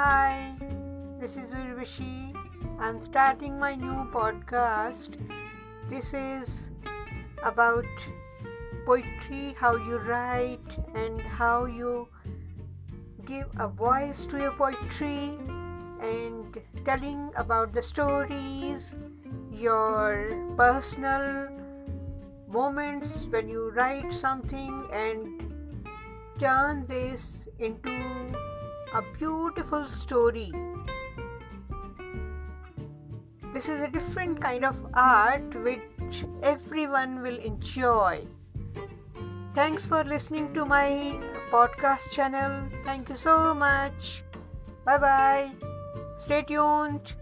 Hi, this is Urvashi. I'm starting my new podcast. This is about poetry, how you write, and how you give a voice to your poetry, and telling about the stories, your personal moments when you write something, and turn this into a beautiful story. This is a different kind of art which everyone will enjoy. Thanks for listening to my podcast channel. Thank you so much. Bye bye. Stay tuned.